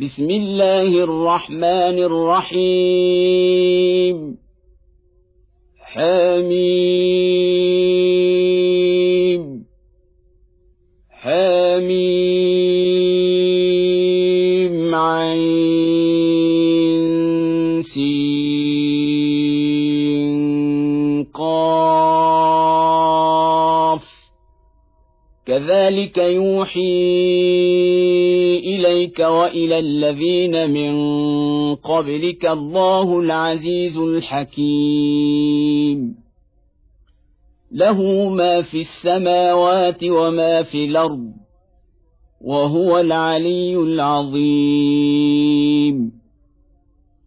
بسم الله الرحمن الرحيم. حميم. حميم. عين. سين. كذلك يوحي اليك والى الذين من قبلك الله العزيز الحكيم له ما في السماوات وما في الأرض وهو العلي العظيم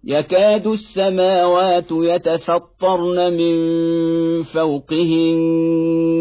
يكاد السماوات يتفطرن من فوقهن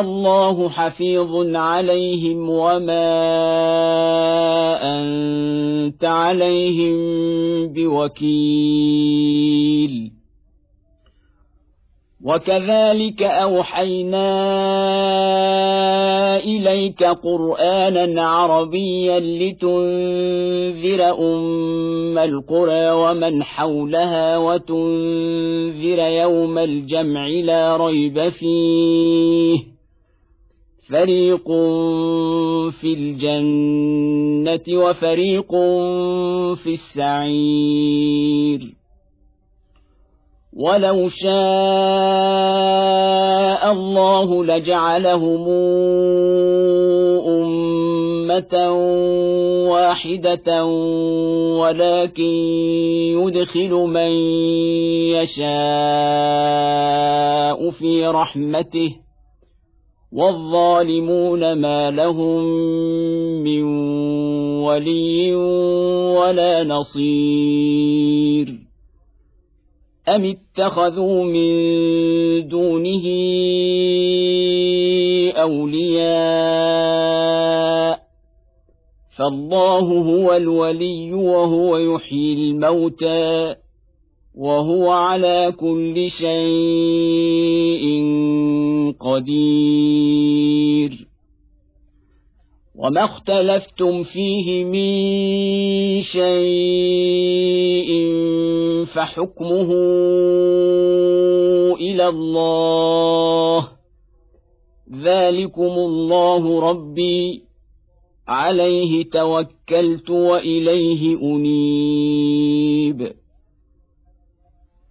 الله حفيظ عليهم وما أنت عليهم بوكيل. وكذلك أوحينا إليك قرآنا عربيا لتنذر أم القرى ومن حولها وتنذر يوم الجمع لا ريب فيه. فريق في الجنه وفريق في السعير ولو شاء الله لجعلهم امه واحدة ولكن يدخل من يشاء في رحمته والظالمون ما لهم من ولي ولا نصير. أم اتخذوا من دونه أولياء؟ فالله هو الولي وهو يحيي الموتى. وهو على كل شيء قدير. وما اختلفتم فيه من شيء فحكمه إلى الله. ذلكم الله ربي. عليه توكلت وإليه أنيب.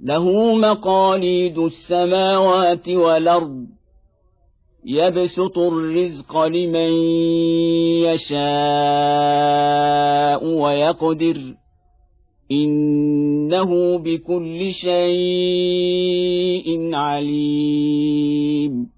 له مقاليد السماوات والأرض. يبسط الرزق لمن يشاء ويقدر. إنه بكل شيء عليم.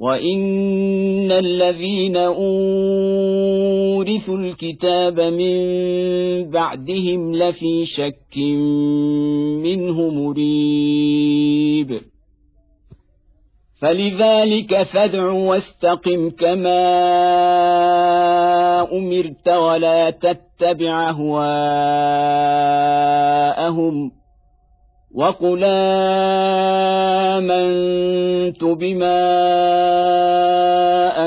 وان الذين اورثوا الكتاب من بعدهم لفي شك منه مريب فلذلك فادع واستقم كما امرت ولا تتبع اهواءهم وقل امنت بما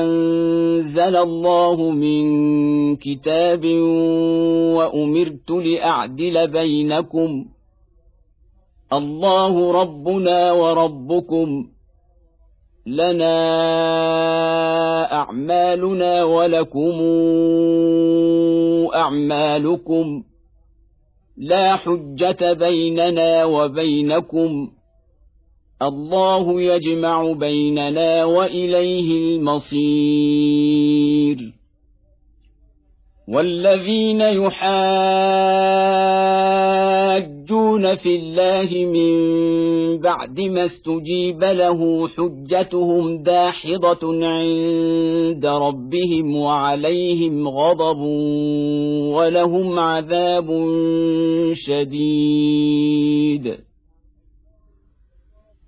انزل الله من كتاب وامرت لاعدل بينكم الله ربنا وربكم لنا اعمالنا ولكم اعمالكم لا حجة بيننا وبينكم. الله يجمع بيننا وإليه المصير. والذين يحاجون في الله من بعد ما استجيب له حجتهم داحضة عند ربهم وعليهم غضب ولهم عذاب شديد.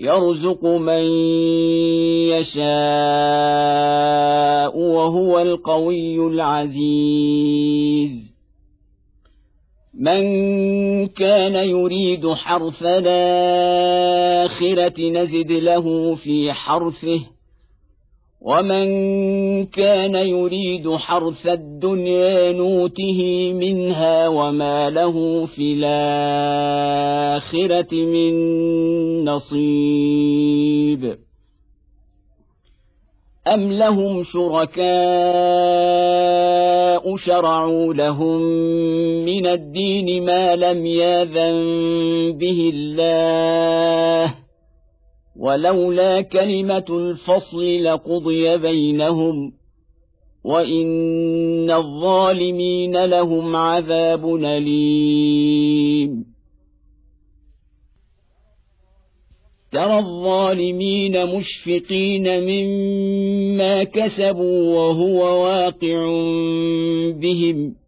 يرزق من يشاء وهو القوي العزيز من كان يريد حرث الاخره نزد له في حرثه ومن كان يريد حرث الدنيا نوته منها وما له في الآخرة من نصيب. ام لهم شركاء شرعوا لهم من الدين ما لم ياذن به الله ولولا كلمه الفصل لقضي بينهم وان الظالمين لهم عذاب اليم. ترى الظالمين مشفقين مما كسبوا وهو واقع بهم.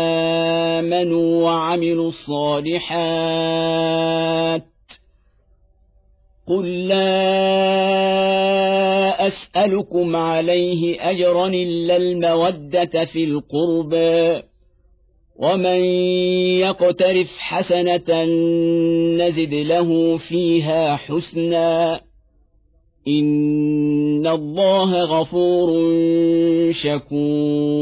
وعملوا الصالحات قل لا اسالكم عليه اجرا الا الموده في القربى ومن يقترف حسنه نزد له فيها حسنا ان الله غفور شكور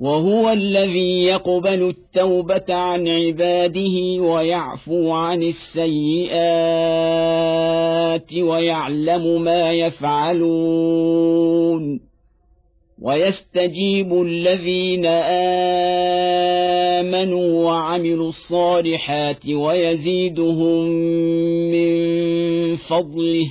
وهو الذي يقبل التوبة عن عباده ويعفو عن السيئات ويعلم ما يفعلون. ويستجيب الذين آمنوا وعملوا الصالحات ويزيدهم من فضله.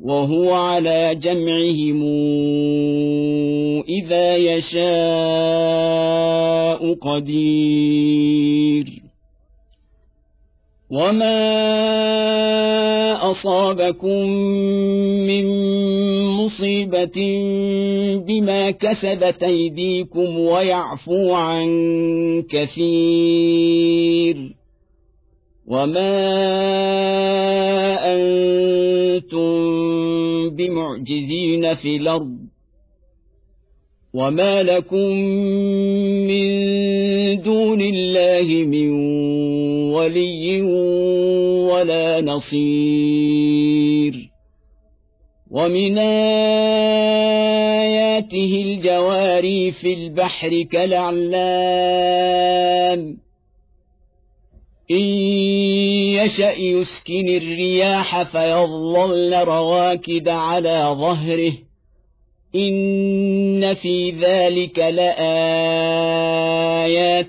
وهو على جمعهم إذا يشاء قدير. وما اصابكم من مصيبه بما كسبت ايديكم ويعفو عن كثير. وما أنتم بمعجزين في الأرض وما لكم من دون الله من ولي ولا نصير ومن اياته الجواري في البحر كالاعلام إن يشأ يسكن الرياح فيظللن رواكد على ظهره إن في ذلك لآيات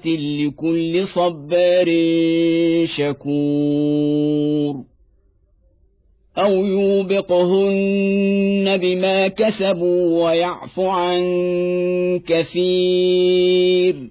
لكل صبار شكور أو يوبقهن بما كسبوا ويعفو عن كثير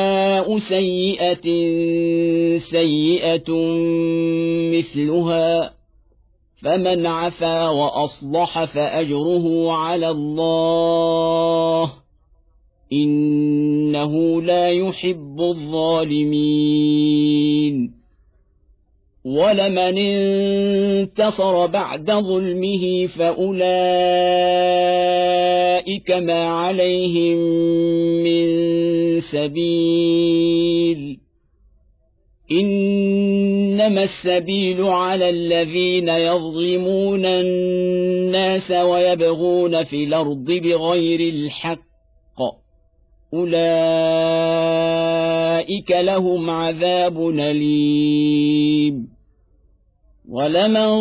سيئه سيئه مثلها فمن عفا واصلح فاجره على الله انه لا يحب الظالمين ولمن انتصر بعد ظلمه فاولئك ما عليهم من سبيل انما السبيل على الذين يظلمون الناس ويبغون في الأرض بغير الحق اولئك لهم عذاب اليم ولمن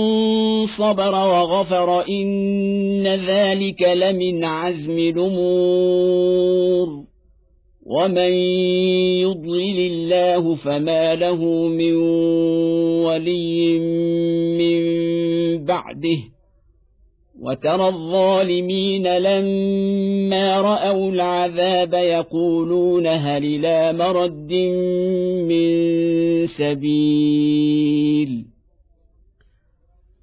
صبر وغفر إن ذلك لمن عزم الأمور. ومن يضلل الله فما له من ولي من بعده. وترى الظالمين لما رأوا العذاب يقولون هل إلى مرد من سبيل.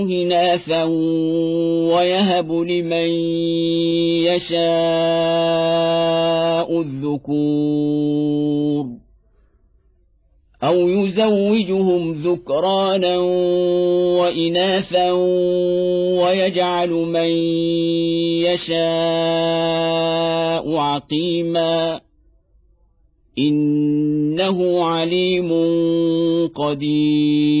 إناثا ويهب لمن يشاء الذكور أو يزوجهم ذكرانا وإناثا ويجعل من يشاء عقيما إنه عليم قدير